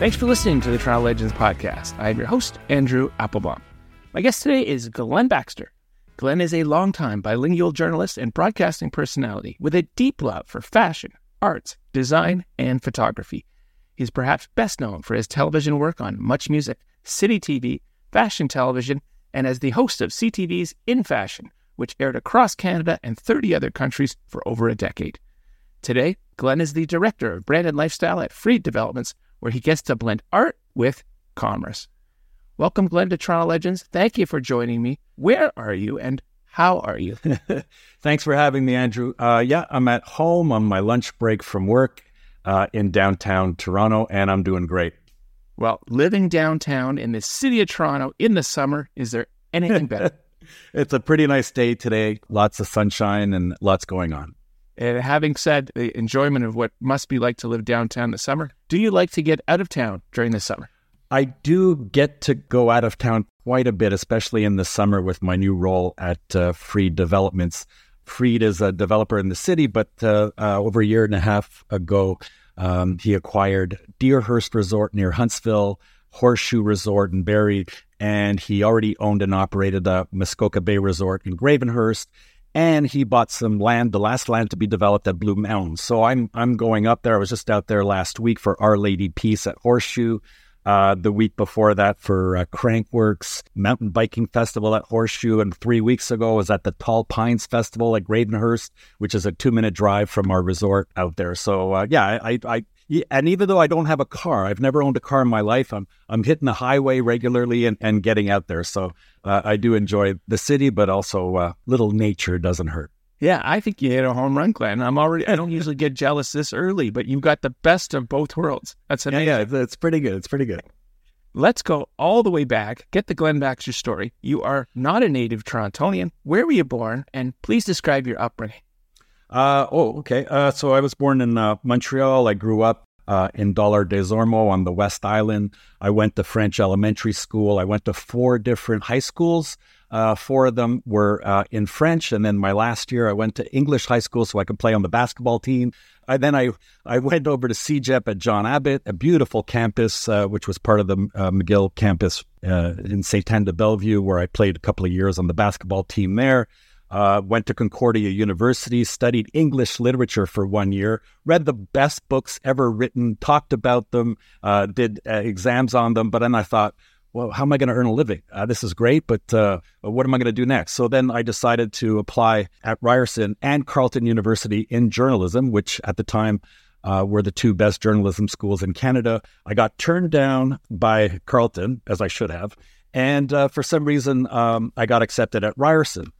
Thanks for listening to the Toronto Legends podcast. I am your host, Andrew Applebaum. My guest today is Glen Baxter. Glen is a longtime bilingual journalist and broadcasting personality with a deep love for fashion, arts, design, and photography. He's perhaps best known for his television work on Much Music, City TV, Fashion Television, and as the host of CTV's In Fashion, which aired across Canada and 30 other countries for over a decade. Today, Glen is the director of brand and lifestyle at Freed Developments, where he gets to blend art with commerce. Welcome, Glen, to Toronto Legends. Thank you for joining me. Where are you and how are you? Thanks for having me, Andrew. Uh, yeah, I'm at home on my lunch break from work uh, in downtown Toronto, and I'm doing great. Well, living downtown in the city of Toronto in the summer, is there anything better? it's a pretty nice day today. Lots of sunshine and lots going on. And having said the enjoyment of what must be like to live downtown the summer, do you like to get out of town during the summer? I do get to go out of town quite a bit, especially in the summer with my new role at uh, Freed Developments. Freed is a developer in the city, but uh, uh, over a year and a half ago, um, he acquired Deerhurst Resort near Huntsville, Horseshoe Resort in Barrie, and he already owned and operated the Muskoka Bay Resort in Gravenhurst and he bought some land, the last land to be developed at Blue Mountains. So I'm I'm going up there. I was just out there last week for Our Lady Peace at Horseshoe. Uh, the week before that for uh, Crankworx Mountain Biking Festival at Horseshoe, and three weeks ago was at the Tall Pines Festival at Gravenhurst, which is a two-minute drive from our resort out there. So uh, yeah, I, I and even though I don't have a car, I've never owned a car in my life. I'm I'm hitting the highway regularly and, and getting out there. So uh, I do enjoy the city, but also uh, little nature doesn't hurt. Yeah, I think you hit a home run, Glen. I'm already. I don't usually get jealous this early, but you've got the best of both worlds. That's amazing. Yeah, yeah, it's pretty good. It's pretty good. Let's go all the way back. Get the Glen Baxter story. You are not a native Torontonian. Where were you born? And please describe your upbringing. Uh, oh, okay. Uh, so I was born in uh, Montreal. I grew up uh, in Dollard des Ormeaux on the West Island. I went to French elementary school. I went to four different high schools. Uh, four of them were uh, in French, and then my last year I went to English high school so I could play on the basketball team. I, then I I went over to CEGEP at John Abbott, a beautiful campus, which was part of the McGill campus in St. Anne de Bellevue, where I played a couple of years on the basketball team there. Uh, went to Concordia University, studied English literature for one year, read the best books ever written, talked about them, uh, did uh, exams on them. But then I thought, well, how am I going to earn a living? Uh, this is great, but uh, what am I going to do next? So then I decided to apply at Ryerson and Carleton University in journalism, which at the time uh, were the two best journalism schools in Canada. I got turned down by Carleton, as I should have. And for some reason, um, I got accepted at Ryerson.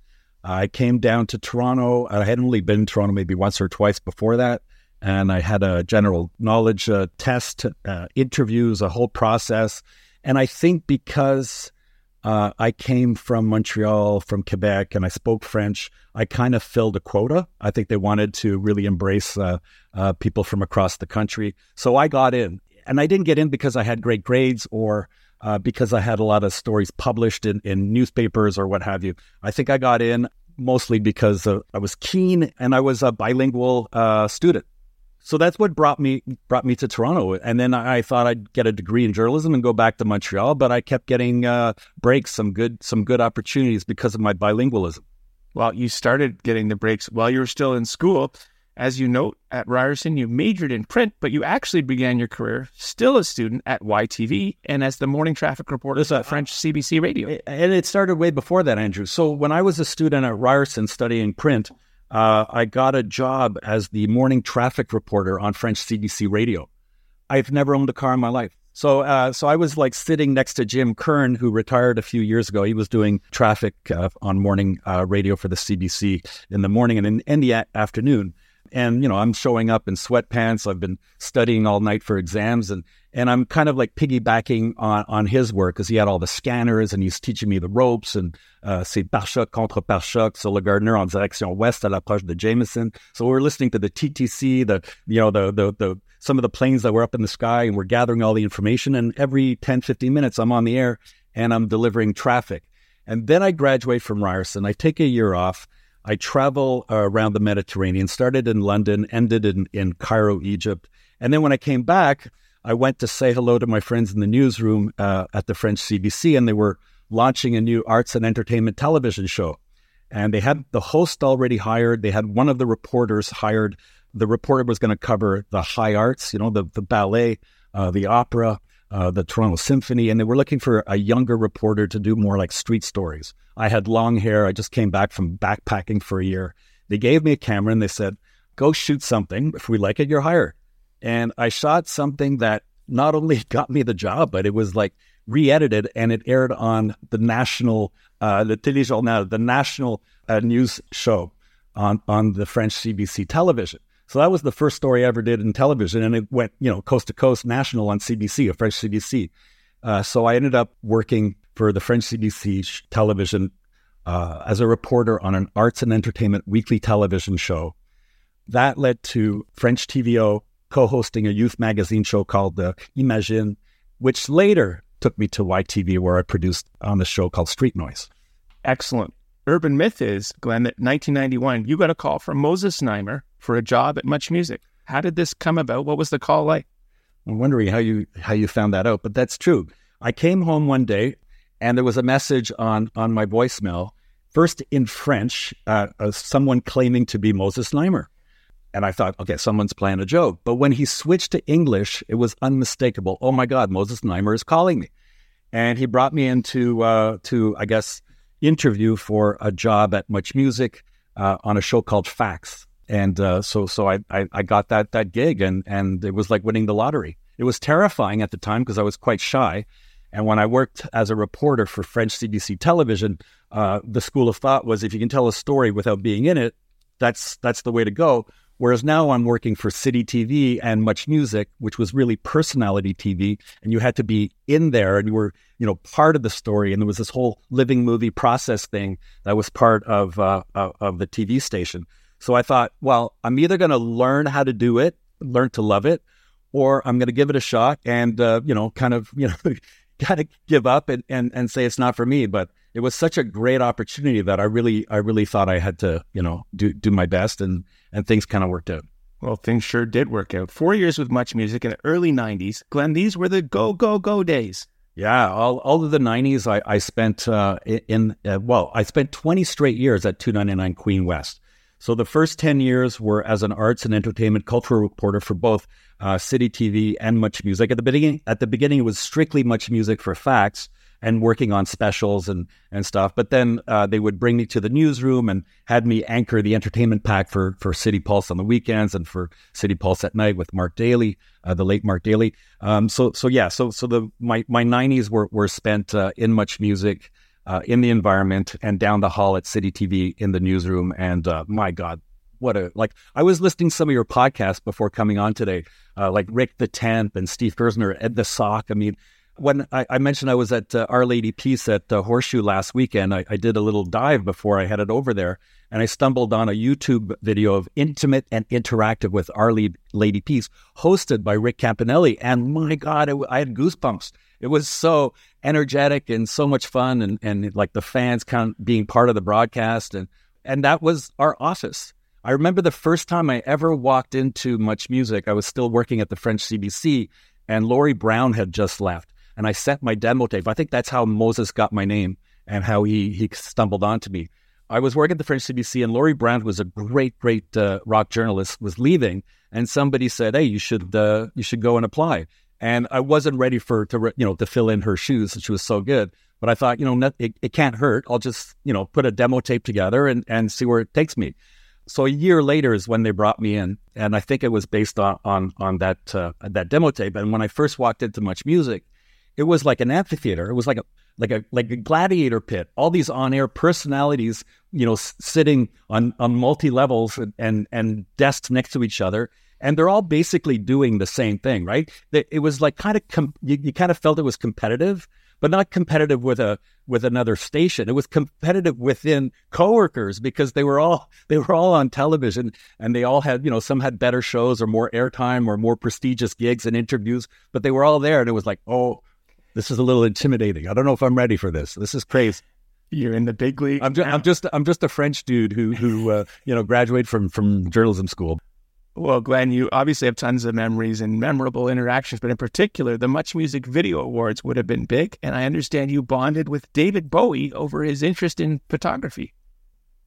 I came down to Toronto. I had only been in Toronto maybe once or twice before that. And I had a general knowledge uh, test, uh, interviews, a whole process. And I think because uh, I came from Montreal, from Quebec, and I spoke French, I kind of filled a quota. I think they wanted to really embrace uh, uh, people from across the country. So I got in. And I didn't get in because I had great grades or uh, because I had a lot of stories published in, in newspapers or what have you. I think I got in mostly because uh, I was keen and I was a bilingual uh, student. So that's what brought me brought me to Toronto. And then I, thought I'd get a degree in journalism and go back to Montreal, but I kept getting uh, breaks, some good some good opportunities because of my bilingualism. Well, you started getting the breaks while you were still in school. As you note, at Ryerson, you majored in print, but you actually began your career still a student at YTV and as the morning traffic reporter at French CBC radio. And it started way before that, Andrew. So when I was a student at Ryerson studying print, uh, I got a job as the morning traffic reporter on French CBC radio. I've never owned a car in my life. So, uh, so I was like sitting next to Jim Curran, who retired a few years ago. He was doing traffic uh, on morning uh, radio for the CBC in the morning and in, in the a- afternoon. And you know, I'm showing up in sweatpants. I've been studying all night for exams, and and I'm kind of like piggybacking on on his work because he had all the scanners and he's teaching me the ropes and uh, c'est pare-choc contre pare-choc sur le Gardiner en direction ouest à l'approche de Jameson. So we're listening to the TTC, the you know the the the some of the planes that were up in the sky, and we're gathering all the information. And every 10, 15 minutes, I'm on the air and I'm delivering traffic. And then I graduate from Ryerson. I take a year off. I travel uh, around the Mediterranean, started in London, ended in, in Cairo, Egypt. And then when I came back, I went to say hello to my friends in the newsroom uh, at the French CBC, and they were launching a new arts and entertainment television show. And they had the host already hired. They had one of the reporters hired. The reporter was going to cover the high arts, you know, the, the ballet, uh, the opera, uh, the Toronto Symphony, and they were looking for a younger reporter to do more like street stories. I had long hair. I just came back from backpacking for a year. They gave me a camera and they said, go shoot something. If we like it, you're hired. And I shot something that not only got me the job, but it was like re-edited and it aired on the national, uh, the téléjournal, the national uh, news show on on the French CBC television. So that was the first story I ever did in television, and it went you know coast to coast, national on CBC, a French CBC. Uh, so I ended up working for the French CBC television uh, as a reporter on an arts and entertainment weekly television show. That led to French TVO co-hosting a youth magazine show called uh, Imagine, which later took me to YTV, where I produced on the show called Street Noise. Excellent. Urban myth is, Glen, that 1991 you got a call from Moses Znaimer for a job at Much Music. How did this come about? What was the call like? I'm wondering how you how you found that out, but that's true. I came home one day and there was a message on on my voicemail, first in French, uh, uh, someone claiming to be Moses Znaimer, And I thought, okay, someone's playing a joke. But when he switched to English, it was unmistakable. Oh my God, Moses Znaimer is calling me. And he brought me into, uh, to, I guess, interview for a job at Much Music uh, on a show called Facts. And uh, so, so I, I, I, got that that gig, and and it was like winning the lottery. It was terrifying at the time because I was quite shy. And when I worked as a reporter for French CBC television, uh, the school of thought was if you can tell a story without being in it, that's that's the way to go. Whereas now I'm working for City TV and Much Music, which was really personality TV, and you had to be in there and you were, you know, part of the story. And there was this whole living movie process thing that was part of uh, of the TV station. So I thought, well, I'm either going to learn how to do it, learn to love it, or I'm going to give it a shot and uh, you know, kind of, you know, kind of give up and, and and say it's not for me. But it was such a great opportunity that I really I really thought I had to you know do do my best and and things kind of worked out. Well, things sure did work out. Four years with much music in the early '90s, Glen. These were the go go go days. Yeah, all, all of the '90s, I, I spent uh, in uh, well, I spent 20 straight years at 299 Queen West. So the first 10 years were as an arts and entertainment cultural reporter for both uh, City TV and Much Music. At the beginning, at the beginning, it was strictly Much Music for facts and working on specials and and stuff. But then uh, they would bring me to the newsroom and had me anchor the entertainment pack for for City Pulse on the weekends and for City Pulse at night with Mark Dailey, uh, the late Mark Dailey. Um, so so yeah, so so the my my nineties were were spent uh, in much music. Uh, in the environment and down the hall at City TV in the newsroom, and uh, my God, what a like I was listening some of your podcasts before coming on today, uh, like Rick the Temp and Steve Gersner, Ed the Sock. I mean, when I, I, mentioned I was at uh, Our Lady Peace at uh, Horseshoe last weekend, I, I, did a little dive before I headed over there, and I stumbled on a YouTube video of intimate and interactive with Our Lady Peace, hosted by Rick Campanelli. And my God, it, I had goosebumps. It was so energetic and so much fun, and, and like the fans kind of being part of the broadcast, and and that was our office. I remember the first time I ever walked into Much Music. I was still working at the French CBC, and Laurie Brown had just left and I sent my demo tape. I think that's how Moses got my name and how he he stumbled onto me. I was working at the French CBC, and Laurie Brown was a great, great uh, rock journalist. Was leaving, and somebody said, "Hey, you should uh, you should go and apply." And I wasn't ready for to you know to fill in her shoes. She was so good, but I thought, you know, it, it can't hurt. I'll just you know put a demo tape together and and see where it takes me. so a year later is when they brought me in, and I think it was based on on on that uh, that demo tape. And when I first walked into Much Music, it was like an amphitheater. It was like a like a like a gladiator pit. All these on air personalities, you know, s- sitting on on multi levels and, and and desks next to each other, and they're all basically doing the same thing, right? It was like kind of com- you, you kind of felt it was competitive, but not competitive with a with another station. It was competitive within coworkers because they were all they were all on television and they all had you know some had better shows or more airtime or more prestigious gigs and interviews, but they were all there, and it was like oh this is a little intimidating. I don't know if I'm ready for this. This is crazy. You're in the big league. I'm, ju- I'm just I'm just a French dude who who uh, you know graduated from from journalism school. Well, Glen, you obviously have tons of memories and memorable interactions, but in particular, the Much Music Video Awards would have been big. And I understand you bonded with David Bowie over his interest in photography.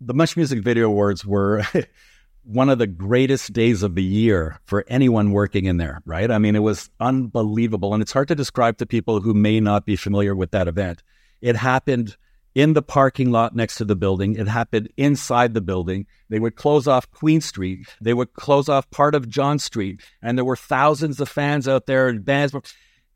The Much Music Video Awards were one of the greatest days of the year for anyone working in there, right? I mean, it was unbelievable. And it's hard to describe to people who may not be familiar with that event. It happened in the parking lot next to the building. It happened inside the building. They would close off Queen Street. They would close off part of John Street. And there were thousands of fans out there and bands.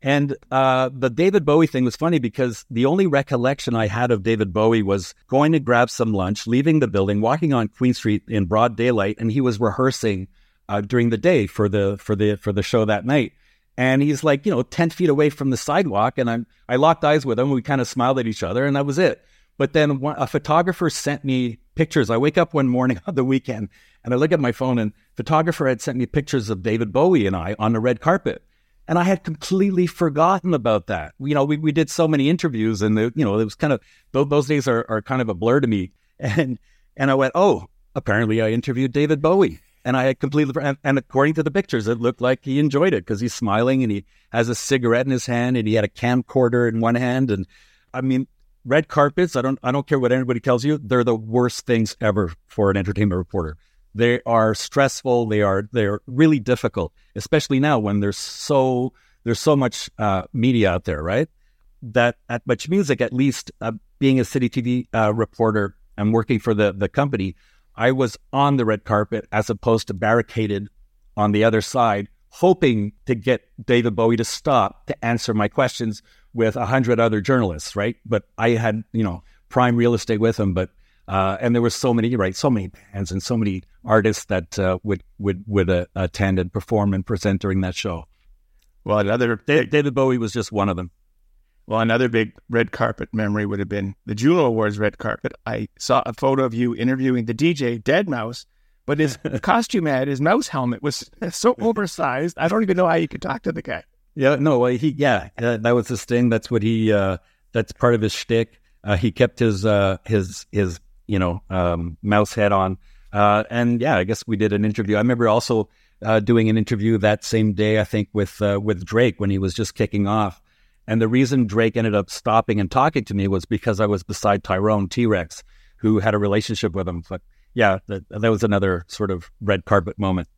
And uh, the David Bowie thing was funny because the only recollection I had of David Bowie was going to grab some lunch, leaving the building, walking on Queen Street in broad daylight, and he was rehearsing uh, during the day for the for the for the show that night. And he's like, you know, ten feet away from the sidewalk, and I'm I locked eyes with him. We kind of smiled at each other, and that was it. But then a photographer sent me pictures. I wake up one morning on the weekend, and I look at my phone, and photographer had sent me pictures of David Bowie and I on the red carpet. And I had completely forgotten about that. You know, we, we did so many interviews and, the, you know, it was kind of, those days are, are kind of a blur to me. And, and I went, oh, apparently I interviewed David Bowie. And I had completely, and, and according to the pictures, it looked like he enjoyed it because he's smiling and he has a cigarette in his hand and he had a camcorder in one hand. And I mean, red carpets, I don't, I don't care what anybody tells you, they're the worst things ever for an entertainment reporter. They are stressful. They are they're really difficult, especially now when there's so there's so much uh, media out there, right? That at Much Music, at least uh, being a City TV uh, reporter and working for the the company, I was on the red carpet as opposed to barricaded on the other side, hoping to get David Bowie to stop to answer my questions with a hundred other journalists, right? But I had you know prime real estate with him, but uh, and there were so many, right? So many bands and so many artists that uh, would would would uh, attend and perform and present during that show. Well, another David, David Bowie was just one of them. Well, another big red carpet memory would have been the Juno Awards red carpet. I saw a photo of you interviewing the DJ Deadmau5, but his costume had his mouse helmet was so oversized. I don't even know how you could talk to the guy. Yeah, no, he yeah, that was his thing. That's what he. Uh, that's part of his shtick. Uh, he kept his uh, his his you know um, mouse head on, uh, and yeah, I guess we did an interview. I remember also uh, doing an interview that same day. I think with uh, with Drake when he was just kicking off, and the reason Drake ended up stopping and talking to me was because I was beside Tyrone T Rex, who had a relationship with him. But yeah, that, that was another sort of red carpet moment.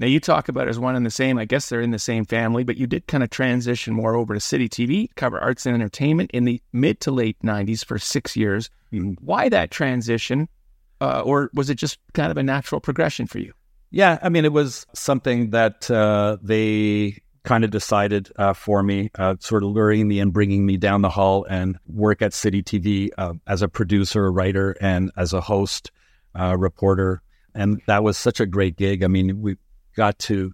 Now you talk about it as one and the same. I guess they're in the same family, but you did kind of transition more over to City TV, cover arts and entertainment in the mid to late '90s for six years. Mm-hmm. Why that transition, uh, or was it just kind of a natural progression for you? Yeah, I mean, it was something that uh, they kind of decided uh, for me, uh, sort of luring me and bringing me down the hall and work at City TV uh, as a producer, writer, and as a host, uh, reporter. And that was such a great gig. I mean, we got to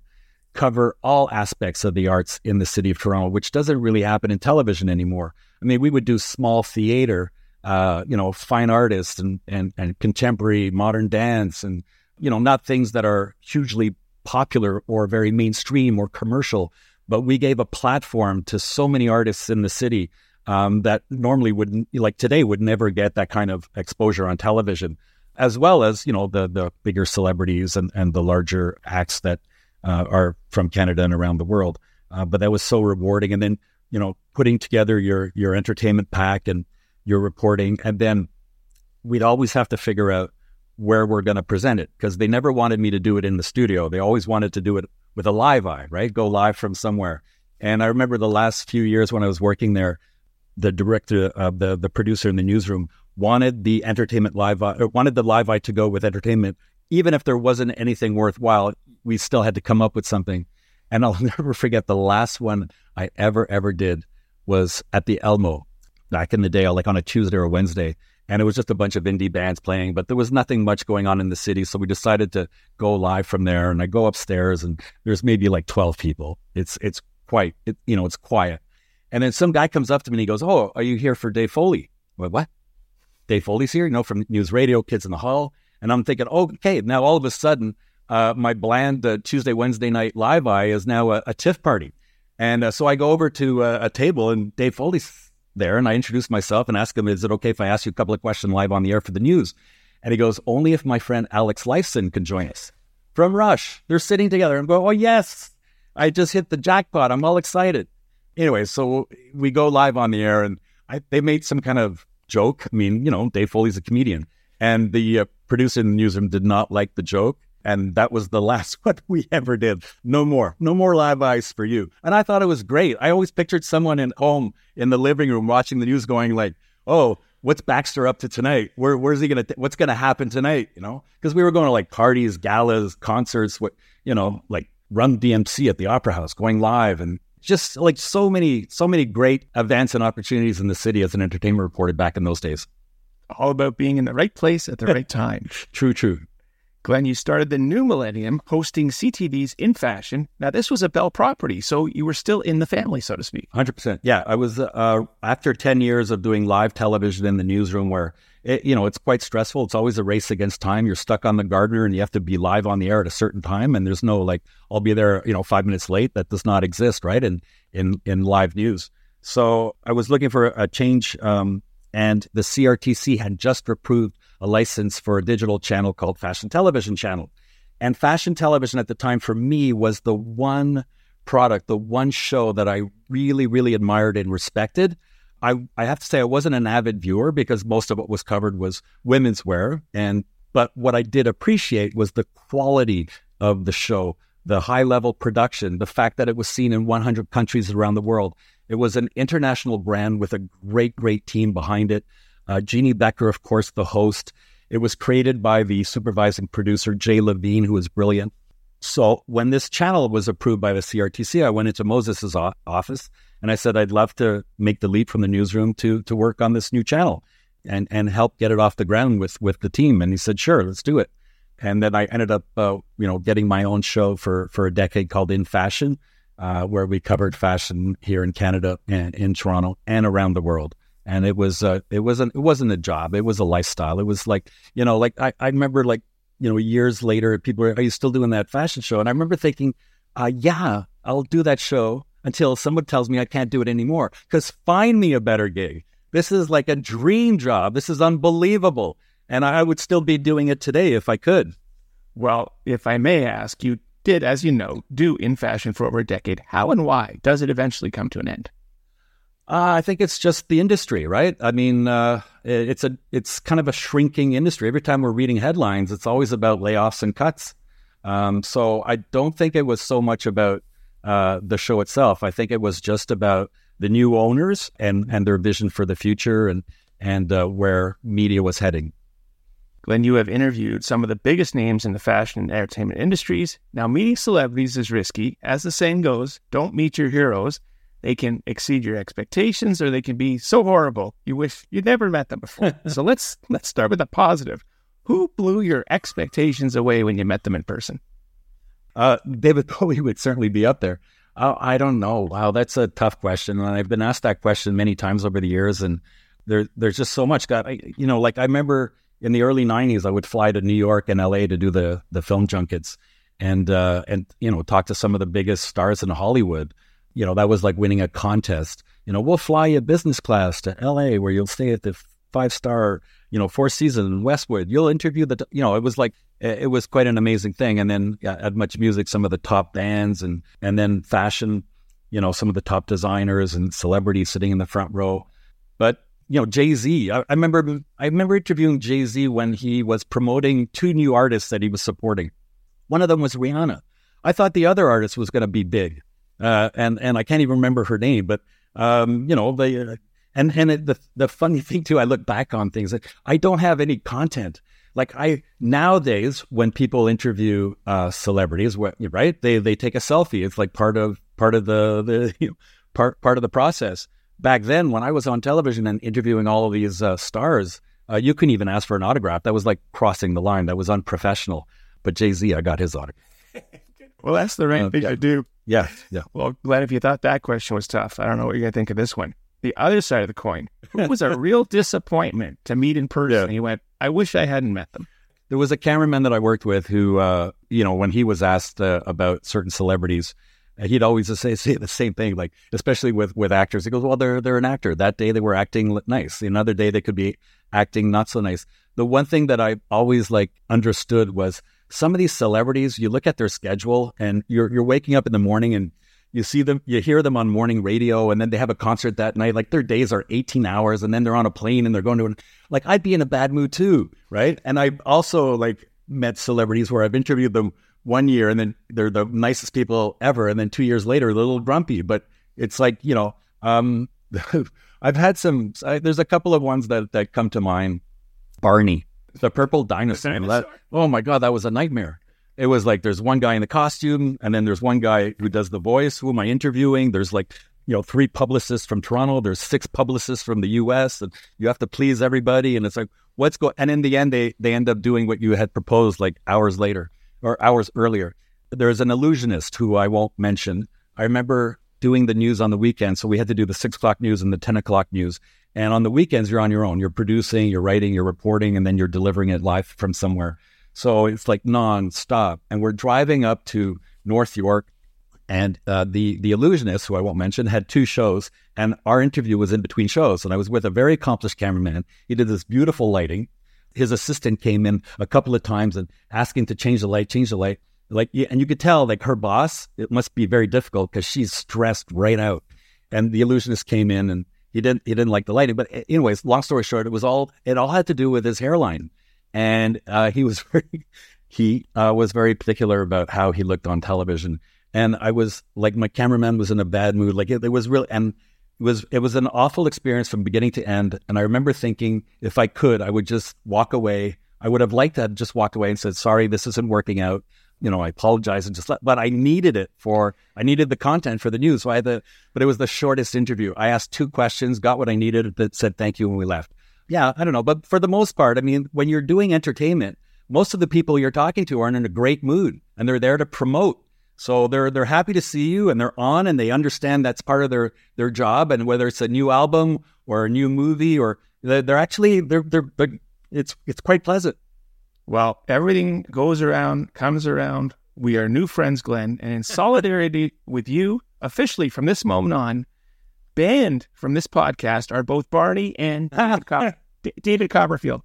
cover all aspects of the arts in the city of Toronto, which doesn't really happen in television anymore. I mean, we would do small theater, uh, you know, fine artists and, and, and contemporary modern dance and, you know, not things that are hugely popular or very mainstream or commercial, but we gave a platform to so many artists in the city um, that normally wouldn't, like today, would never get that kind of exposure on television as well as you know the the bigger celebrities and, and the larger acts that uh, are from Canada and around the world. Uh, but that was so rewarding. And then you know putting together your your entertainment pack and your reporting, and then we'd always have to figure out where we're going to present it because they never wanted me to do it in the studio. They always wanted to do it with a live eye, right? Go live from somewhere. And I remember the last few years when I was working there, the director, uh, the the producer in the newsroom wanted the entertainment live, uh, or wanted the live eye to go with entertainment, even if there wasn't anything worthwhile. We still had to come up with something. And I'll never forget the last one I ever ever did was at the Elmo back in the day, like on a Tuesday or Wednesday. And it was just a bunch of indie bands playing, but there was nothing much going on in the city. So we decided to go live from there. And I go upstairs and there's maybe like 12 people. It's, it's quite, it, you know, it's quiet. And then some guy comes up to me and he goes, Oh, are you here for Dave Foley? What? Dave Foley's here, you know, from News Radio, Kids in the Hall. And I'm thinking, okay, now all of a sudden, uh, my bland uh, Tuesday, Wednesday night live eye is now a, a TIFF party. And uh, so I go over to uh, a table and Dave Foley's there and I introduce myself and ask him, is it okay if I ask you a couple of questions live on the air for the news? And he goes, only if my friend Alex Lifeson can join us from Rush. They're sitting together and go, oh, yes, I just hit the jackpot. I'm all excited. Anyway, so we go live on the air and I, they made some kind of joke. I mean, you know, Dave Foley's a comedian. And the uh, producer in the newsroom did not like the joke. And that was the last what we ever did. No more, no more live eyes for you. And I thought it was great. I always pictured someone at home in the living room watching the news going like, oh, what's Baxter up to tonight? Where, where's he going to, what's going to happen tonight? You know, because we were going to like parties, galas, concerts, what, you know, like run DMC at the Opera House going live and just like so many, so many great events and opportunities in the city as an entertainment reporter back in those days. All about being in the right place at the right time. true, true. Glen, you started the new millennium hosting CTV's In Fashion. Now, this was a Bell property, so you were still in the family, so to speak. 100%. Yeah. I was, uh, after 10 years of doing live television in the newsroom where, it, you know, it's quite stressful. It's always a race against time. You're stuck on the Gardiner and you have to be live on the air at a certain time. And there's no like, I'll be there, you know, five minutes late. That does not exist, right? In, in, in live news. So I was looking for a change. Um, and the CRTC had just approved a license for a digital channel called Fashion Television Channel. And Fashion Television at the time for me was the one product, the one show that I really, really admired and respected. I, I have to say I wasn't an avid viewer because most of what was covered was women's wear. And but what I did appreciate was the quality of the show, the high level production, the fact that it was seen in 100 countries around the world. It was an international brand with a great, great team behind it. Uh, Jeannie Beker, of course, the host. It was created by the supervising producer, Jay Levine, who was brilliant. So when this channel was approved by the CRTC, I went into Moses's office and I said, I'd love to make the leap from the newsroom to, to work on this new channel and, and help get it off the ground with, with the team. And he said, sure, let's do it. And then I ended up, uh, you know, getting my own show for, for a decade called In Fashion, uh, where we covered fashion here in Canada and in Toronto and around the world. And it was uh, it wasn't it wasn't a job. It was a lifestyle. It was like you know like I, I remember like you know years later people were are you still doing that fashion show? And I remember thinking, uh, yeah, I'll do that show until someone tells me I can't do it anymore. Because find me a better gig. This is like a dream job. This is unbelievable. And I would still be doing it today if I could. Well, if I may ask, you did, as you know, do in fashion for over a decade. How and why does it eventually come to an end? Uh, I think it's just the industry, right? I mean, uh, it's a it's kind of a shrinking industry. Every time we're reading headlines, it's always about layoffs and cuts. Um, so I don't think it was so much about uh, the show itself. I think it was just about the new owners and and their vision for the future and and uh, where media was heading. Glen, you have interviewed some of the biggest names in the fashion and entertainment industries. Now, meeting celebrities is risky. As the saying goes, don't meet your heroes. They can exceed your expectations or they can be so horrible you wish you'd never met them before. so let's let's start with the positive. Who blew your expectations away when you met them in person? Uh, David Bowie would certainly be up there. Uh, I don't know. Wow, that's a tough question, and I've been asked that question many times over the years, and there, there's just so much. God, I, you know, like I remember in the early '90s, I would fly to New York and LA to do the the film junkets, and uh, and you know talk to some of the biggest stars in Hollywood. You know that was like winning a contest. You know, we'll fly you business class to LA where you'll stay at the five star, you know, Four Seasons in Westwood. You'll interview the, you know, it was like it was quite an amazing thing. And then yeah, at Much Music, some of the top bands, and and then fashion, you know, some of the top designers and celebrities sitting in the front row. But you know, Jay Z. I, I, remember I remember interviewing Jay Z when he was promoting two new artists that he was supporting. One of them was Rihanna. I thought the other artist was going to be big, uh, and and I can't even remember her name, but um, you know, they, uh, And and it, the the funny thing too, I look back on things. I don't have any content. Like I nowadays, when people interview uh, celebrities, right? They they take a selfie. It's like part of part of the the you know, part part of the process. Back then, when I was on television and interviewing all of these uh, stars, uh, you couldn't even ask for an autograph. That was like crossing the line. That was unprofessional. But Jay Z, I got his autograph. well, that's the right uh, thing to do. Yeah, yeah. Well, Glen, if you thought that question was tough, I don't know what you're gonna think of this one the other side of the coin. It was a real disappointment to meet in person. Yeah. He went, I wish I hadn't met them. There was a cameraman that I worked with who, uh, you know, when he was asked uh, about certain celebrities, he'd always say, say the same thing, like especially with with actors. He goes, "Well, they're they're an actor. That day they were acting nice. Another day they could be acting not so nice." The one thing that I always like understood was some of these celebrities. You look at their schedule, and you're you're waking up in the morning and you see them, you hear them on morning radio, and then they have a concert that night. Like their days are 18 hours, and then they're on a plane and they're going to, an, like, I'd be in a bad mood too, right? And I also like met celebrities where I've interviewed them one year and then they're the nicest people ever. And then two years later, they're a little grumpy. But it's like, you know, um, I've had some, I, there's a couple of ones that, that come to mind. Barney, the purple dinosaur. The dinosaur. That, oh my God, that was a nightmare it was like there's one guy in the costume, and then there's one guy who does the voice. Who am I interviewing? There's like you know three publicists from Toronto. There's six publicists from the U.S. and you have to please everybody. And it's like what's going? And in the end, they they end up doing what you had proposed like hours later or hours earlier. There's an illusionist who I won't mention. I remember doing the news on the weekend, so we had to do the six o'clock news and the ten o'clock news. And on the weekends, you're on your own. You're producing, you're writing, you're reporting, and then you're delivering it live from somewhere. So it's like nonstop. And we're driving up to North York, and uh, the the illusionist, who I won't mention, had two shows, and our interview was in between shows. And I was with a very accomplished cameraman. He did this beautiful lighting. His assistant came in a couple of times and asking to change the light, change the light. Like, and you could tell, like her boss, it must be very difficult because she's stressed right out. And the illusionist came in and he didn't he didn't like the lighting. But anyways, long story short, it was all it all had to do with his hairline and uh, he was very he uh, was very particular about how he looked on television. And I was like, my cameraman was in a bad mood. Like it, it was really, and it was it was an awful experience from beginning to end. And I remember thinking, if I could, I would just walk away. I would have liked to have just walked away and said, "Sorry, this isn't working out." You know, I apologize and just let. But I needed it for I needed the content for the news. So I had the, but it was the shortest interview. I asked two questions, got what I needed, that said thank you, and we left yeah, I don't know. But for the most part, I mean, when you're doing entertainment, most of the people you're talking to aren't in a great mood and they're there to promote. So they're they're happy to see you and they're on and they understand that's part of their their job and whether it's a new album or a new movie or they're, they're actually they're, they're they're it's it's quite pleasant. Well, everything goes around, comes around. We are new friends, Glen, and in solidarity with you, officially from this moment on, banned from this podcast are both Barney and David Copperfield.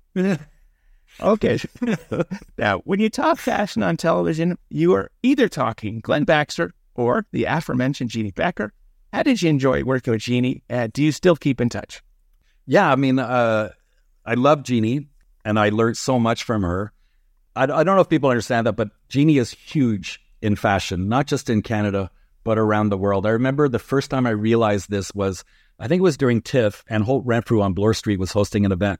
okay. now, when you talk fashion on television, you are either talking Glen Baxter or the aforementioned Jeannie Beker. How did you enjoy working with Jeannie? Uh, do you still keep in touch? Yeah, I mean, uh, I love Jeannie, and I learned so much from her. I, I don't know if people understand that, but Jeannie is huge in fashion, not just in Canada, but around the world. I remember the first time I realized this was, I think it was during TIFF, and Holt Renfrew on Bloor Street was hosting an event,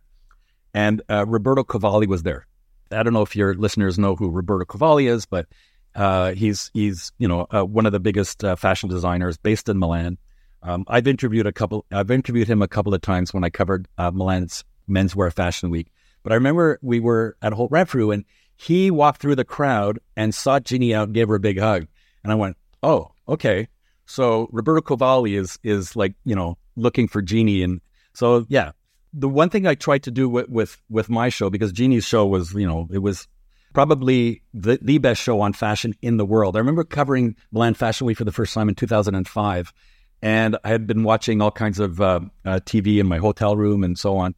and uh, Roberto Cavalli was there. I don't know if your listeners know who Roberto Cavalli is, but uh, he's he's you know uh, one of the biggest uh, fashion designers based in Milan. Um, I've interviewed a couple. I've interviewed him a couple of times when I covered uh, Milan's Menswear Fashion Week. But I remember we were at Holt Renfrew, and he walked through the crowd and sought Jeannie out and gave her a big hug. And I went, "Oh, okay. So Roberto Cavalli is is like you know looking for Jeannie, and so yeah. The one thing I tried to do with with, with my show because Jeannie's show was you know it was probably the, the best show on fashion in the world. I remember covering Milan Fashion Week for the first time in 2005, and I had been watching all kinds of uh, uh, TV in my hotel room and so on.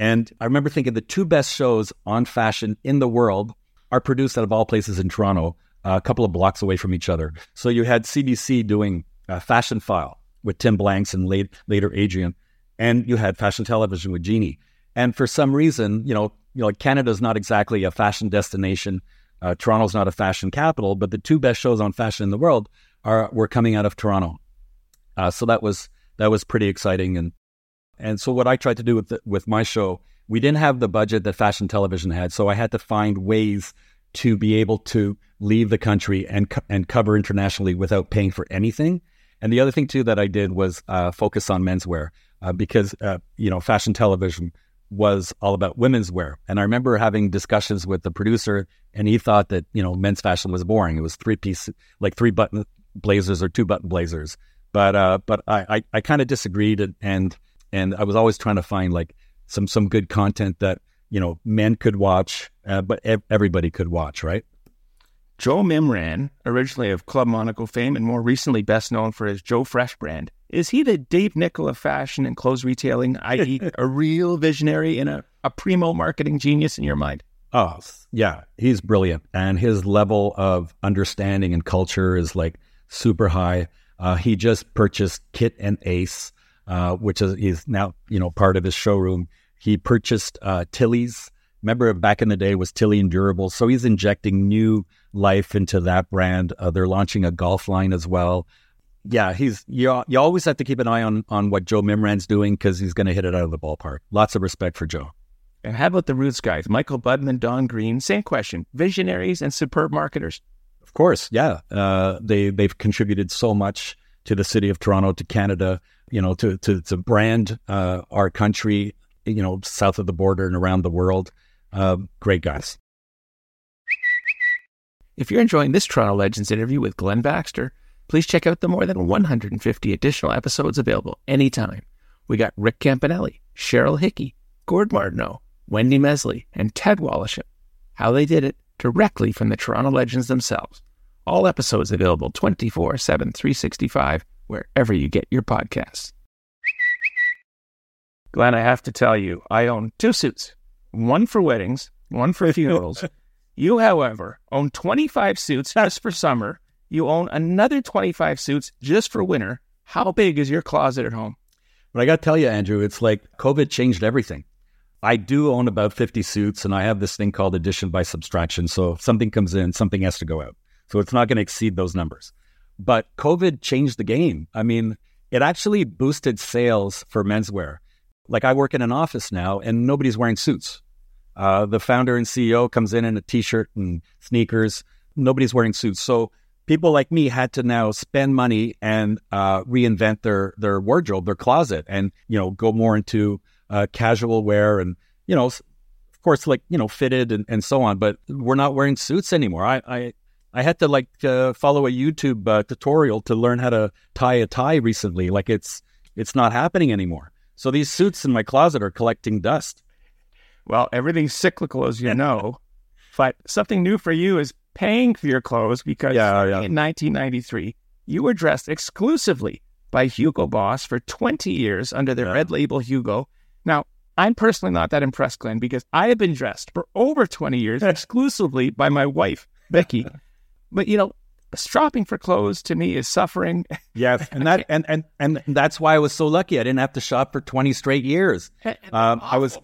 And I remember thinking the two best shows on fashion in the world are produced out of all places in Toronto a couple of blocks away from each other. So you had CBC doing a Fashion File with Tim Blanks and late, later Adrian, and you had Fashion Television with Jeannie. And for some reason, you know, you know, Canada's not exactly a fashion destination. Uh, Toronto's not a fashion capital, but the two best shows on fashion in the world are were coming out of Toronto. Uh, so that was that was pretty exciting, and And so what I tried to do with the, with my show, we didn't have the budget that fashion television had, so I had to find ways to be able to leave the country and and cover internationally without paying for anything. And the other thing too that I did was uh, focus on menswear uh, because uh, you know fashion television was all about women's wear. And I remember having discussions with the producer, and he thought that you know men's fashion was boring. It was three piece, like three button blazers or two button blazers. But uh, but I I, I kind of disagreed, and, and and I was always trying to find like some some good content that you know men could watch, uh, but ev- everybody could watch, right? Joe Mimran, originally of Club Monaco fame and more recently best known for his Joe Fresh brand, is he the Dave Nichol of fashion and clothes retailing, i.e., a real visionary and a, a primo marketing genius in your mind? Oh, yeah, he's brilliant. And his level of understanding and culture is like super high. Uh, he just purchased Kit and Ace, uh, which is, is now, you know, part of his showroom. He purchased uh, Tilley's. Remember back in the day was Tilley Endurable. So he's injecting new life into that brand. Uh, they're launching a golf line as well. Yeah, he's you. You always have to keep an eye on on what Joe Mimran's doing because he's going to hit it out of the ballpark. Lots of respect for Joe. And how about the Roots guys? Michael Budman, Don Green. Same question. Visionaries and superb marketers. Of course, yeah. Uh, they they've contributed so much to the city of Toronto, to Canada. You know, to to, to brand uh, our country. You know, south of the border and around the world. Uh, great guys. If you're enjoying this Toronto Legends interview with Glen Baxter, please check out the more than 150 additional episodes available anytime. We got Rick Campanelli, Cheryl Hickey, Gord Martineau, Wendy Mesley, and Ted Woloshyn. How they did it directly from the Toronto Legends themselves. All episodes available 24 7, 365, wherever you get your podcasts. Glen, I have to tell you, I own two suits one for weddings, one for funerals. you, however, own 25 suits just for summer. You own another 25 suits just for winter. How big is your closet at home? But I got to tell you, Andrew, it's like COVID changed everything. I do own about 50 suits, and I have this thing called addition by subtraction. So if something comes in, something has to go out. So it's not going to exceed those numbers. But COVID changed the game. I mean, it actually boosted sales for menswear. Like I work in an office now, and nobody's wearing suits. Uh, the founder and CEO comes in in a t-shirt and sneakers. Nobody's wearing suits. So people like me had to now spend money and uh, reinvent their their wardrobe, their closet, and you know go more into uh, casual wear and you know, of course, like you know, fitted and, and so on. But we're not wearing suits anymore. I I, I had to like uh, follow a YouTube uh, tutorial to learn how to tie a tie recently. Like it's it's not happening anymore. So these suits in my closet are collecting dust. Well, everything's cyclical, as you know. but something new for you is paying for your clothes because Yeah, yeah. in 1993, you were dressed exclusively by Hugo Boss for 20 years under the Yeah. red label Hugo. Now, I'm personally not that impressed, Glen, because I have been dressed for over 20 years exclusively by my wife, Becky. but, you know, shopping for clothes to me is suffering. Yes, and that and, and and that's why I was so lucky. I didn't have to shop for twenty straight years. Um, I was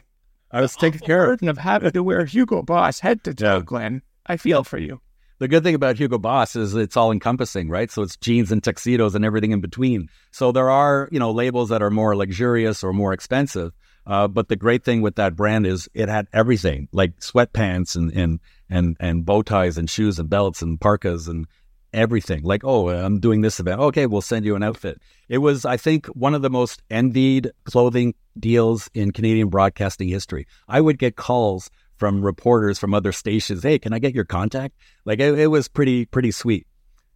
I was taken care of. burden of having to wear Hugo Boss head to toe, Yeah. Glen. I feel for you. The good thing about Hugo Boss is it's all encompassing, right? So it's jeans and tuxedos and everything in between. So there are, you know, labels that are more luxurious or more expensive. Uh, but the great thing with that brand is it had everything, like sweatpants and and and and bow ties and shoes and belts and parkas and everything. Like, oh, I'm doing this event. Okay, we'll send you an outfit. It was, I think, one of the most envied clothing deals in Canadian broadcasting history. I would get calls from reporters from other stations. Hey, can I get your contact? Like, it, it was pretty pretty sweet.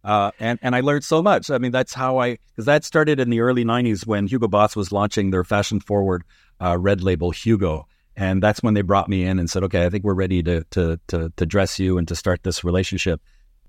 Uh, and and I learned so much. I mean, that's how I because that started in the early '90s when Hugo Boss was launching their fashion forward uh, red label Hugo, and that's when they brought me in and said, "Okay, I think we're ready to to to, to dress you and to start this relationship."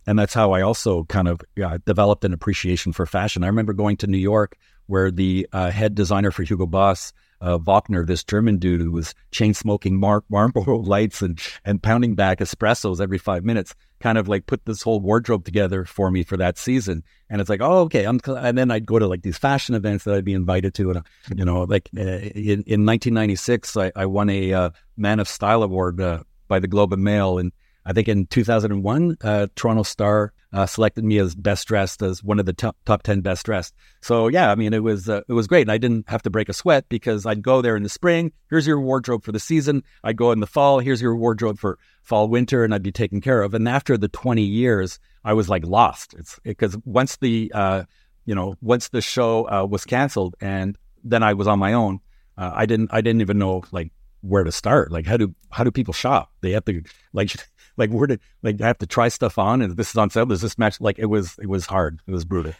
And that's how I also kind of developed an appreciation for fashion. I remember going to New York where the uh, head designer for Hugo Boss, uh, Wagner, this German dude who was chain smoking Mar- Marlboro lights and, and pounding back espressos every five minutes, kind of like put this whole wardrobe together for me for that season. And it's like, oh, okay. I'm, and then I'd go to like these fashion events that I'd be invited to. And, uh, you know, like uh, in, in 1996, I, I won a uh, Man of Style award uh, by the Globe and Mail. And I think in 2001, uh, Toronto Star uh, selected me as best dressed as one of the top top 10 best dressed. So yeah, I mean it was uh, it was great, and I didn't have to break a sweat because I'd go there in the spring. Here's your wardrobe for the season. I'd go in the fall. Here's your wardrobe for fall winter, and I'd be taken care of. And after the 20 years, I was like lost. It's because once the uh, you know once the show uh, was canceled, and then I was on my own. Uh, I didn't I didn't even know like where to start. Like how do how do people shop? They have to like like where did like I have to try stuff on and this is on sale. Does this match? Like it was it was hard. It was brutal.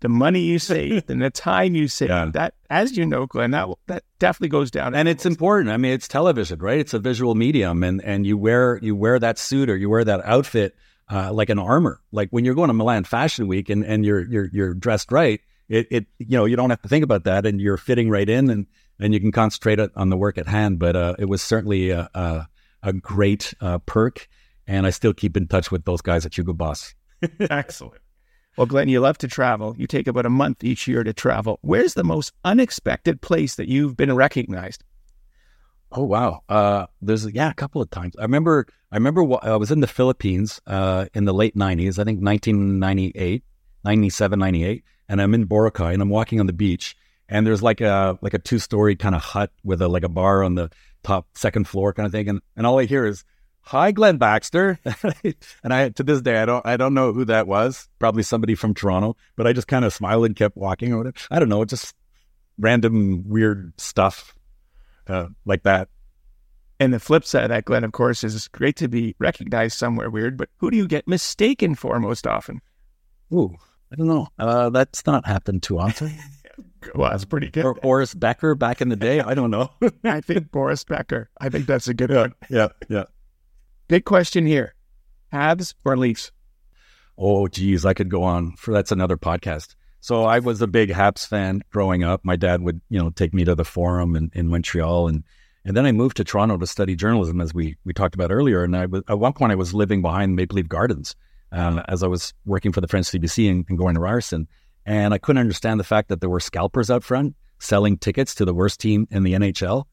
The money you saved and the time you saved yeah. that, as you know, Glen, that that definitely goes down. And it's important. I mean, it's television, right? It's a visual medium, and and you wear you wear that suit or you wear that outfit uh, like an armor. Like when you're going to Milan Fashion Week and and you're you're you're dressed right, it it you know you don't have to think about that, and you're fitting right in, and and you can concentrate on the work at hand. But uh, it was certainly a a, a great uh, perk and I still keep in touch with those guys at Hugo Boss. Excellent. Well, Glen, you love to travel. You take about a month each year to travel. Where's the most unexpected place that you've been recognized? Oh wow, uh, there's yeah a couple of times. I remember I remember I was in the Philippines uh, in the late '90s, I think 1998, 97, 98, and I'm in Boracay and I'm walking on the beach, and there's like a like a two story kind of hut with a like a bar on the top second floor kind of thing, and and all I hear is hi glen baxter and i to this day i don't i don't know who that was probably somebody from toronto but i just kind of smiled and kept walking or whatever i don't know just random weird stuff uh, like that and the flip side of that glen of course is great to be recognized somewhere weird but who do you get mistaken for most often ooh i don't know uh, that's not happened too often well, that's pretty good. Or Boris Becker back in the day. I don't know. I think Boris Becker. I think that's a good one. Yeah, yeah. Big question here Habs or Leafs? Oh, geez, I could go on for that's another podcast. So I was a big Habs fan growing up. My dad would, you know, take me to the Forum in, in Montreal, and and then I moved to Toronto to study journalism, as we we talked about earlier. And I was at one point I was living behind Maple Leaf Gardens um, as I was working for the French CBC and, and going to Ryerson, and I couldn't understand the fact that there were scalpers out front selling tickets to the worst team in the NHL.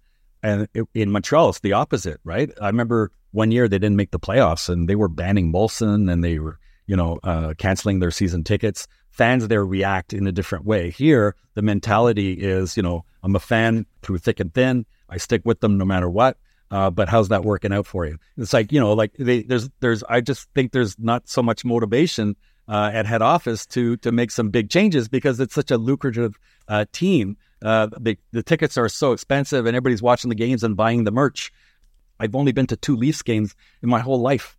And it, in Montreal, it's the opposite, right? I remember one year they didn't make the playoffs and they were banning Molson and they were, you know, uh, canceling their season tickets. Fans there react in a different way. Here, the mentality is, you know, I'm a fan through thick and thin. I stick with them no matter what. Uh, but how's that working out for you? It's like you know, like they, there's there's I just think there's not so much motivation uh, at head office to to make some big changes because it's such a lucrative uh, team. Uh, the the tickets are so expensive, and everybody's watching the games and buying the merch. I've only been to two Leafs games in my whole life.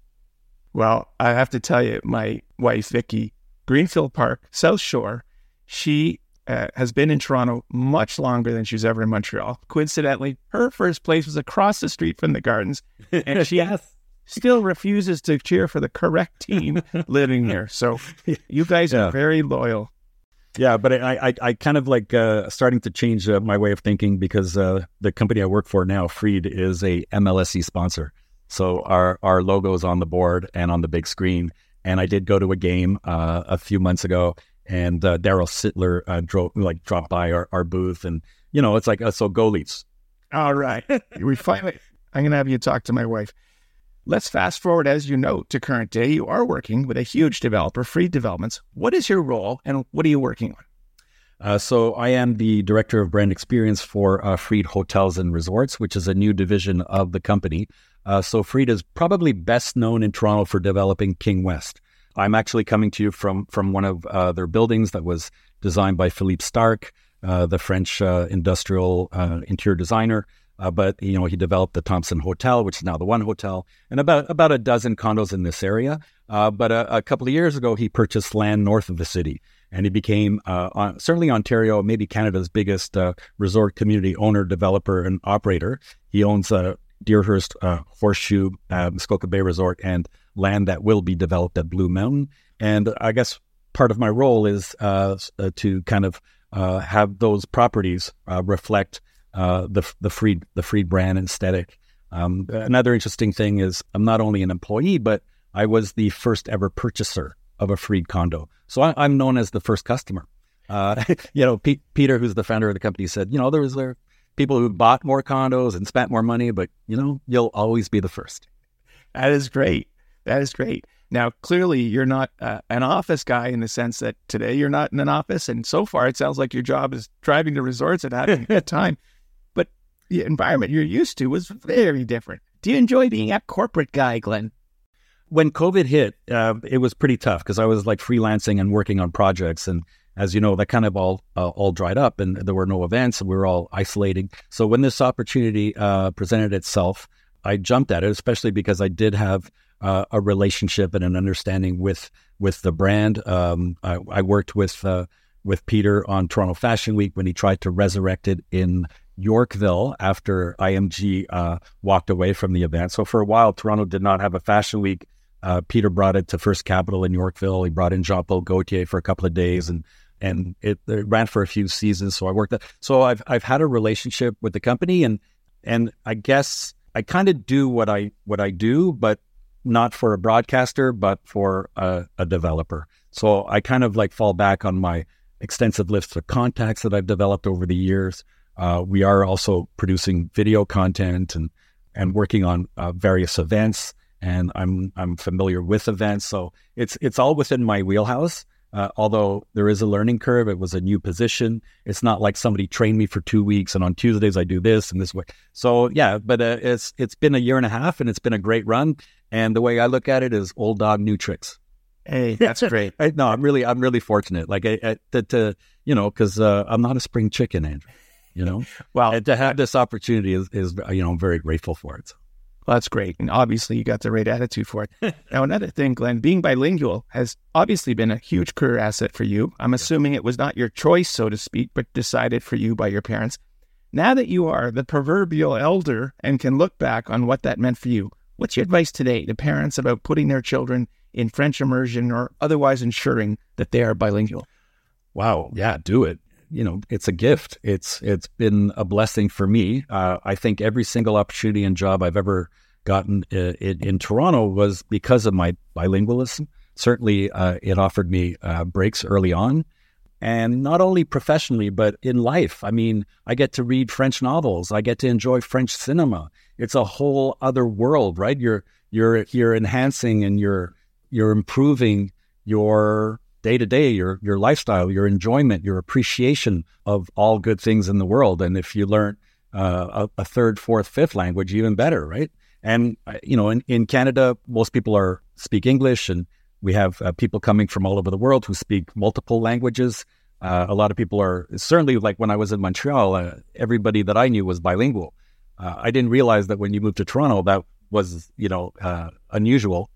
Well, I have to tell you, my wife Vicky, Greenfield Park, South Shore, she uh, has been in Toronto much longer than she's ever in Montreal. Coincidentally, her first place was across the street from the Gardens, and she yes. still refuses to cheer for the correct team living here. So you guys yeah. are very loyal. Yeah, but I, I, I kind of like uh, starting to change uh, my way of thinking because uh, the company I work for now, Freed, is a MLSE sponsor. So our our logo is on the board and on the big screen. And I did go to a game uh, a few months ago, and uh, Darryl Sittler uh, drove like dropped by our, our booth, and you know it's like so go Leafs. All right, we finally. I'm gonna have you talk to my wife. Let's fast forward, as you know, to current day. You are working with a huge developer, Freed Developments. What is your role and what are you working on? Uh, so I am the director of brand experience for uh, Freed Hotels and Resorts, which is a new division of the company. Uh, so Freed is probably best known in Toronto for developing King West. I'm actually coming to you from from one of uh, their buildings that was designed by Philippe Starck, uh, the French uh, industrial interior designer. Uh, but you know, he developed the Thompson Hotel, which is now the One Hotel, and about about a dozen condos in this area. Uh, but a, a, couple of years ago, he purchased land north of the city, and he became uh, certainly Ontario, maybe Canada's biggest uh, resort community owner, developer, and operator. He owns uh, Deerhurst uh, Horseshoe, Muskoka Bay Resort, and land that will be developed at Blue Mountain. And I guess part of my role is to kind of have those properties reflect uh, the the Freed the Freed brand aesthetic. Um, another interesting thing is I'm not only an employee, but I was the first ever purchaser of a Freed condo. So I, am known as the first customer. Uh, you know, P- Peter, who's the founder of the company, said, you know, there was there people who bought more condos and spent more money, but you know, you'll always be the first. That is great. That is great. Now, clearly, you're not uh, an office guy in the sense that today you're not in an office. And so far, it sounds like your job is driving to resorts and having a good time. The environment you're used to was very different. Do you enjoy being a corporate guy, Glen? When COVID hit, uh, it was pretty tough because I was like freelancing and working on projects. And as you know, that kind of all uh, all dried up and there were no events and we were all isolating. So when this opportunity uh, presented itself, I jumped at it, especially because I did have uh, a relationship and an understanding with with the brand. Um, I, I, worked with uh, with Peter on Toronto Fashion Week when he tried to resurrect it in Yorkville after IMG uh, walked away from the event. So for a while, Toronto did not have a fashion week. Uh, Peter brought it to First Capital in Yorkville. He brought in Jean Paul Gaultier for a couple of days, and and it, it ran for a few seasons. So I worked. That. So I've I've had a relationship with the company, and and I guess I kind of do what I what I do, but not for a broadcaster, but for a, a, developer. So I kind of like fall back on my extensive list of contacts that I've developed over the years. Uh, we are also producing video content and and working on uh, various events. And I'm I'm familiar with events, so it's it's all within my wheelhouse. Uh, although there is a learning curve, it was a new position. It's not like somebody trained me for two weeks and on Tuesdays I do this and this way. So yeah, but uh, it's it's been a year and a half and it's been a great run. And the way I look at it is old dog, new tricks. Hey, that's great. I, no, I'm really I'm really fortunate. Like I, I to, to you know because uh, I'm not a spring chicken, Andrew. You know, well, and to have this opportunity is, is you know I'm very grateful for it. Well, that's great. And obviously, you got the right attitude for it. now, another thing, Glen, being bilingual has obviously been a huge career asset for you. I'm assuming it was not your choice, so to speak, but decided for you by your parents. Now that you are the proverbial elder and can look back on what that meant for you, what's your advice today to parents about putting their children in French immersion or otherwise ensuring that they are bilingual? Wow. Yeah, do it you know it's a gift. It's it's been a blessing for me. Uh, i think every single opportunity and job i've ever gotten uh, in, in, toronto was because of my bilingualism. Certainly uh, it offered me uh, breaks early on. And not only professionally but in life. I mean i get to read french novels. I get to enjoy french cinema. It's a whole other world right? You're you're you're enhancing and you're you're improving your day to day, your your lifestyle, your enjoyment, your appreciation of all good things in the world. And if you learn uh, a, a, third, fourth, fifth language, even better, right? And uh, you know, in, in Canada, most people are speak English, and we have uh, people coming from all over the world who speak multiple languages. Uh, a lot of people are certainly like when I was in Montreal, uh, everybody that I knew was bilingual. Uh, I didn't realize that when you moved to Toronto, that was you know unusual.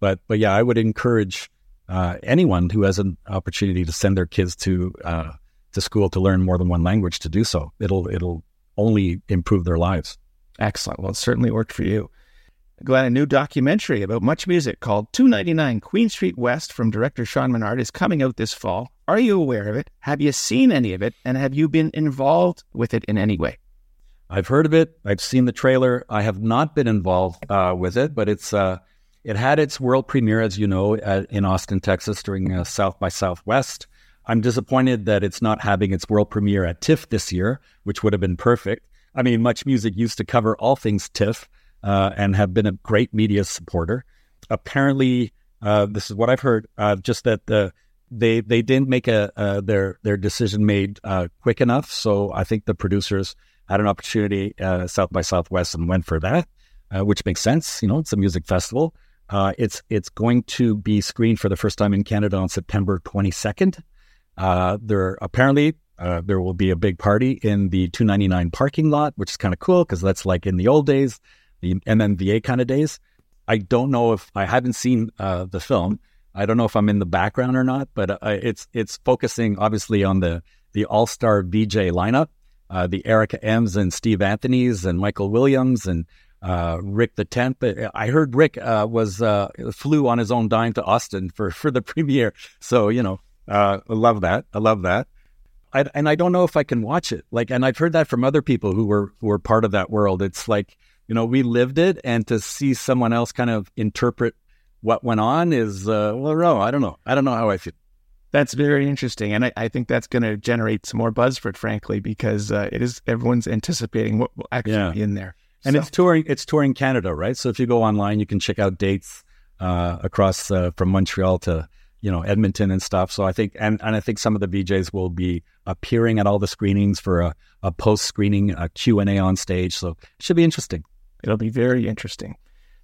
But but yeah, I would encourage uh, anyone who has an opportunity to send their kids to uh, to school to learn more than one language to do so. It'll it'll only improve their lives. Excellent. Well, it certainly worked for you. Glen, a new documentary about MuchMusic called 299 Queen Street West from director Sean Menard is coming out this fall. Are you aware of it? Have you seen any of it? And have you been involved with it in any way? I've heard of it. I've seen the trailer. I have not been involved uh, with it, but it's uh, it had its world premiere, as you know, at, in Austin, Texas during uh, South by Southwest. I'm disappointed that it's not having its world premiere at TIFF this year, which would have been perfect. I mean, MuchMusic used to cover all things TIFF uh, and have been a great media supporter. Apparently, uh, this is what I've heard, uh, just that the they they didn't make a uh, their their decision made uh, quick enough. So I think the producers had an opportunity uh, South by Southwest and went for that, which makes sense. You know, it's a music festival. Uh, it's it's going to be screened for the first time in Canada on September 22nd. Uh, there apparently uh, there will be a big party in the 299 parking lot, which is kind of cool because that's like in the old days, the MMVA kind of days. I don't know if I haven't seen uh, the film. I don't know if I'm in the background or not, but uh, it's it's focusing obviously on the the all star VJ lineup, uh, the Erica Ehm's and Steve Anthony's and Michael Williams and uh, Rick the Temp. I heard Rick uh, was uh, flew on his own dime to Austin for for the premiere. So you know, uh, I love that. I love that. I, and I don't know if I can watch it. Like, and I've heard that from other people who were who were part of that world. It's like you know we lived it, and to see someone else kind of interpret what went on is uh, well, no, I don't know. I don't know how I feel. That's very interesting, and I, I think that's going to generate some more buzz for it, frankly, because uh, it is everyone's anticipating what will actually yeah. be in there. And so. it's touring. It's touring Canada, right? So if you go online, you can check out dates uh, across uh, from Montreal to you know Edmonton and stuff. So I think and, and I think some of the VJs will be appearing at all the screenings for a, a post screening Q and A on stage. So it should be interesting. It'll be very interesting.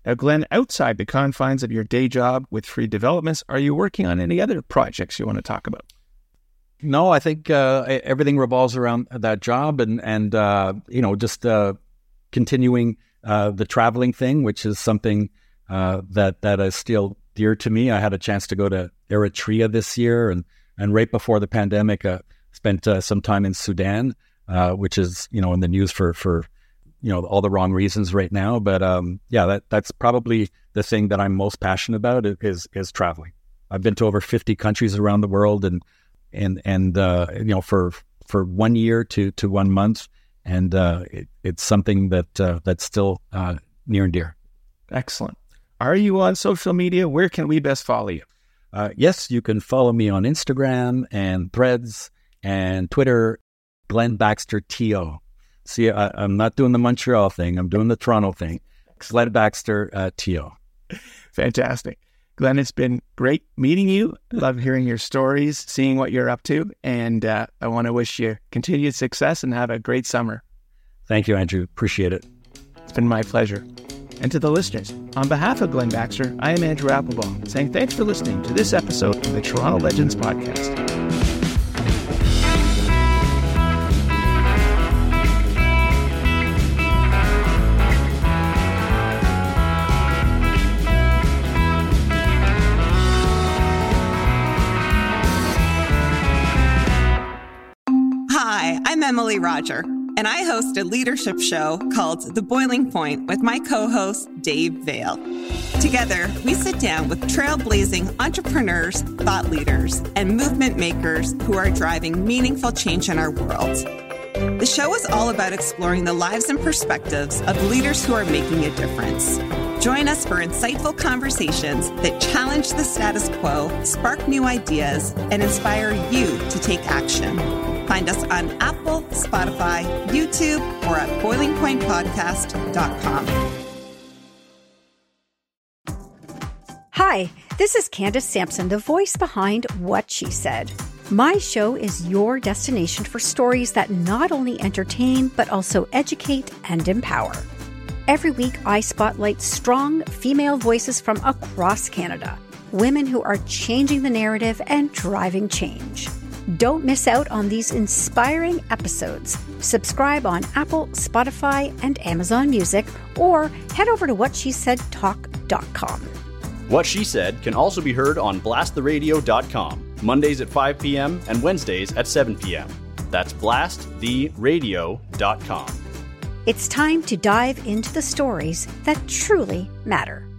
Now, Glen, outside the confines of your day job with Freed Developments, are you working on any other projects you want to talk about? No, I think uh, everything revolves around that job, and and uh, you know just uh, continuing uh, the traveling thing, which is something uh, that that is still dear to me. I had a chance to go to Eritrea this year, and and right before the pandemic, uh, spent some time in Sudan, which is you know in the news for for you know all the wrong reasons right now. But um, yeah, that that's probably the thing that I'm most passionate about is is traveling. I've been to over 50 countries around the world, and and and uh, you know for for one year to to one month, and uh, it, it's something that uh, that's still uh, near and dear. Excellent. Are you on social media? Where can we best follow you? Uh, yes, you can follow me on Instagram and Threads and Twitter, Glen Baxter To. See, I, am not doing the Montreal thing. I'm doing the Toronto thing. Glen Baxter uh, To. Fantastic. Glen, it's been great meeting you. Love hearing your stories, seeing what you're up to. And uh, I want to wish you continued success and have a great summer. Thank you, Andrew. Appreciate it. It's been my pleasure. And to the listeners, on behalf of Glen Baxter, I am Andrew Applebaum, saying thanks for listening to this episode of the Toronto Legends Podcast. I'm Emily Roger, and I host a leadership show called The Boiling Point with my co host, Dave Vale. Together, we sit down with trailblazing entrepreneurs, thought leaders, and movement makers who are driving meaningful change in our world. The show is all about exploring the lives and perspectives of leaders who are making a difference. Join us for insightful conversations that challenge the status quo, spark new ideas, and inspire you to take action. Find us on Apple, Spotify, YouTube, or at boilingpointpodcast.com. Hi, this is Candace Sampson, the voice behind What She Said. My show is your destination for stories that not only entertain, but also educate and empower. Every week, I spotlight strong female voices from across Canada, women who are changing the narrative and driving change. Don't miss out on these inspiring episodes. Subscribe on Apple, Spotify, and Amazon Music, or head over to whatshesaidtalk.com. What She Said can also be heard on blasttheradio.com, Mondays at 5 p.m. and Wednesdays at 7 p.m. That's blasttheradio.com. It's time to dive into the stories that truly matter.